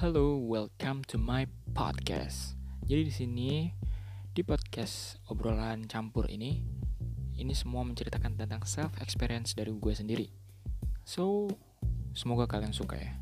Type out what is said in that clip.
Halo, welcome to my podcast. Jadi di sini di podcast obrolan campur ini, ini semua menceritakan tentang self experience dari gue sendiri. So, semoga kalian suka ya.